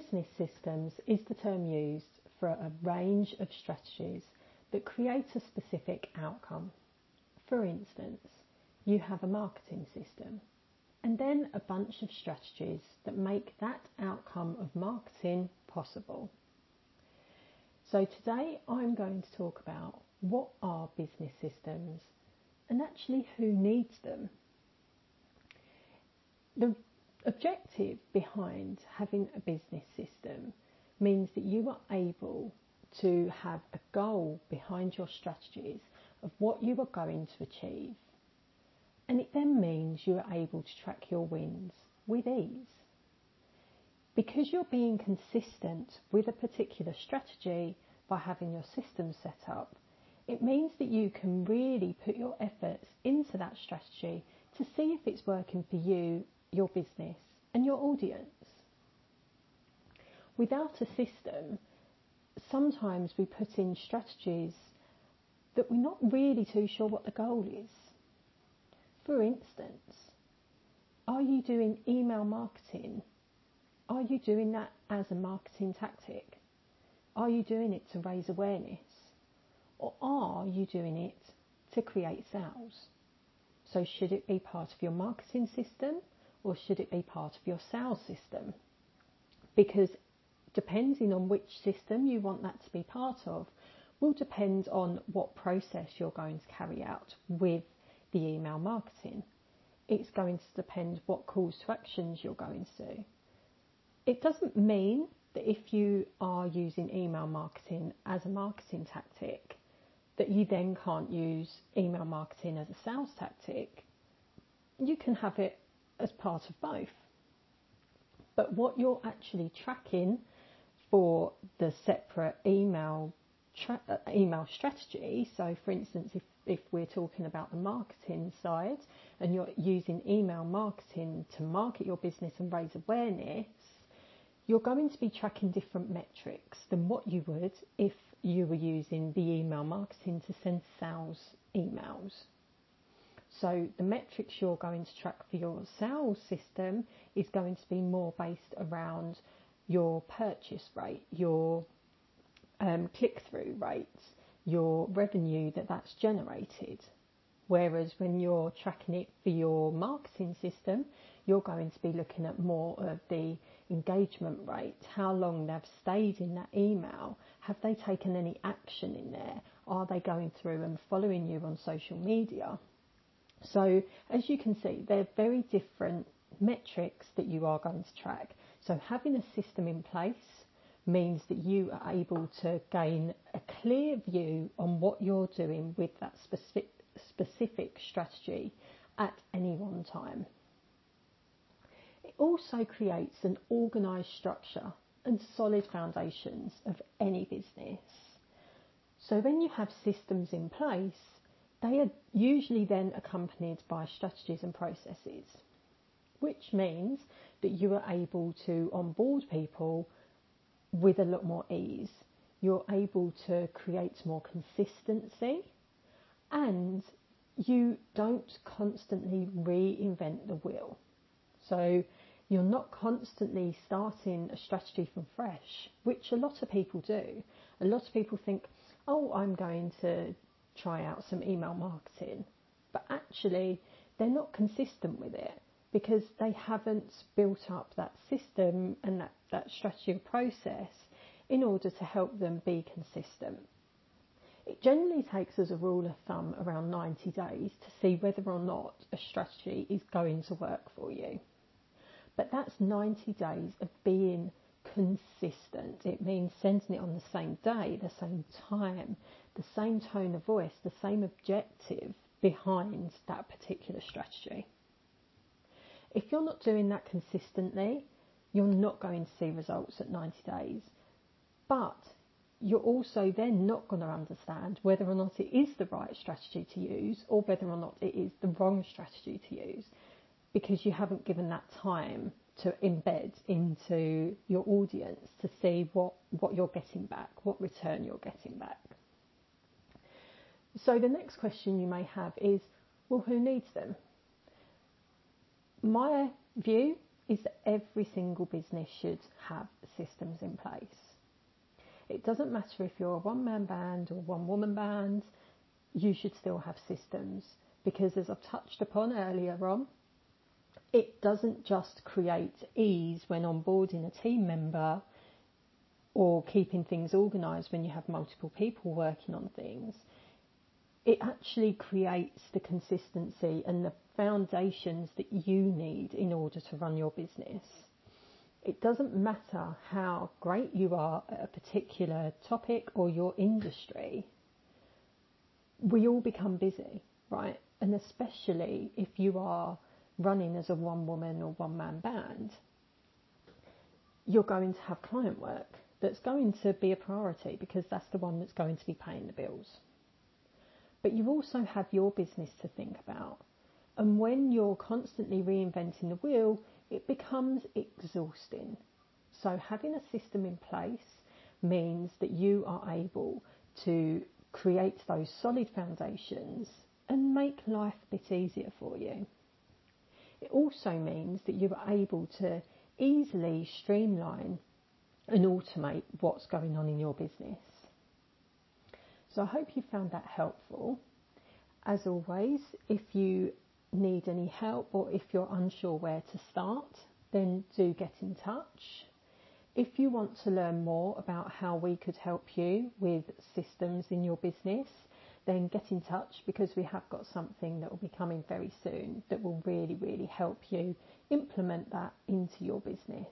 Business systems is the term used for a range of strategies that create a specific outcome. For instance, you have a marketing system and then a bunch of strategies that make that outcome of marketing possible. So today I'm going to talk about what are business systems and actually who needs them. The objective behind having a business system means that you are able to have a goal behind your strategies of what you are going to achieve. And it then means you are able to track your wins with ease. Because you're being consistent with a particular strategy by having your system set up, it means that you can really put your efforts into that strategy to see if it's working for you, your business, and your audience. Without a system, sometimes we put in strategies that we're not really too sure what the goal is. For instance, are you doing email marketing? Are you doing that as a marketing tactic? Are you doing it to raise awareness? Or are you doing it to create sales? So, should it be part of your marketing system or should it be part of your sales system? Because depending on which system you want that to be part of, will depend on what process you're going to carry out with the email marketing. It's going to depend what calls to actions you're going to. It doesn't mean that if you are using email marketing as a marketing tactic, that you then can't use email marketing as a sales tactic. You can have it as part of both. But what you're actually tracking for the separate email tra- uh, email strategy. So, for instance, if, if we're talking about the marketing side and you're using email marketing to market your business and raise awareness, you're going to be tracking different metrics than what you would if you were using the email marketing to send sales emails. So the metrics you're going to track for your sales system is going to be more based around your purchase rate, your um, click through rates, your revenue that that's generated. Whereas when you're tracking it for your marketing system, you're going to be looking at more of the engagement rate, how long they've stayed in that email, have they taken any action in there, are they going through and following you on social media. So, as you can see, they're very different metrics that you are going to track. So, having a system in place means that you are able to gain a clear view on what you're doing with that specific, specific strategy at any one time. It also creates an organised structure and solid foundations of any business. So, when you have systems in place, they are usually then accompanied by strategies and processes, which means that you are able to onboard people with a lot more ease. You're able to create more consistency and you don't constantly reinvent the wheel. So you're not constantly starting a strategy from fresh, which a lot of people do. A lot of people think, oh, I'm going to try out some email marketing, but actually they're not consistent with it because they haven't built up that system and that, that strategy process in order to help them be consistent. It generally takes as a rule of thumb around 90 days to see whether or not a strategy is going to work for you. But that's 90 days of being consistent. It means sending it on the same day, the same time, the same tone of voice, the same objective behind that particular strategy. If you're not doing that consistently, you're not going to see results at 90 days. But you're also then not going to understand whether or not it is the right strategy to use or whether or not it is the wrong strategy to use because you haven't given that time to embed into your audience to see what, what you're getting back, what return you're getting back. So the next question you may have is, well, who needs them? My view is that every single business should have systems in place. It doesn't matter if you're a one man band or one woman band, you should still have systems because, as I've touched upon earlier on, it doesn't just create ease when onboarding a team member or keeping things organised when you have multiple people working on things. It actually creates the consistency and the foundations that you need in order to run your business. It doesn't matter how great you are at a particular topic or your industry, we all become busy, right? And especially if you are running as a one woman or one man band, you're going to have client work that's going to be a priority because that's the one that's going to be paying the bills. But you also have your business to think about. And when you're constantly reinventing the wheel, it becomes exhausting. So, having a system in place means that you are able to create those solid foundations and make life a bit easier for you. It also means that you are able to easily streamline and automate what's going on in your business. So I hope you found that helpful. As always, if you need any help or if you're unsure where to start, then do get in touch. If you want to learn more about how we could help you with systems in your business, then get in touch because we have got something that will be coming very soon that will really, really help you implement that into your business.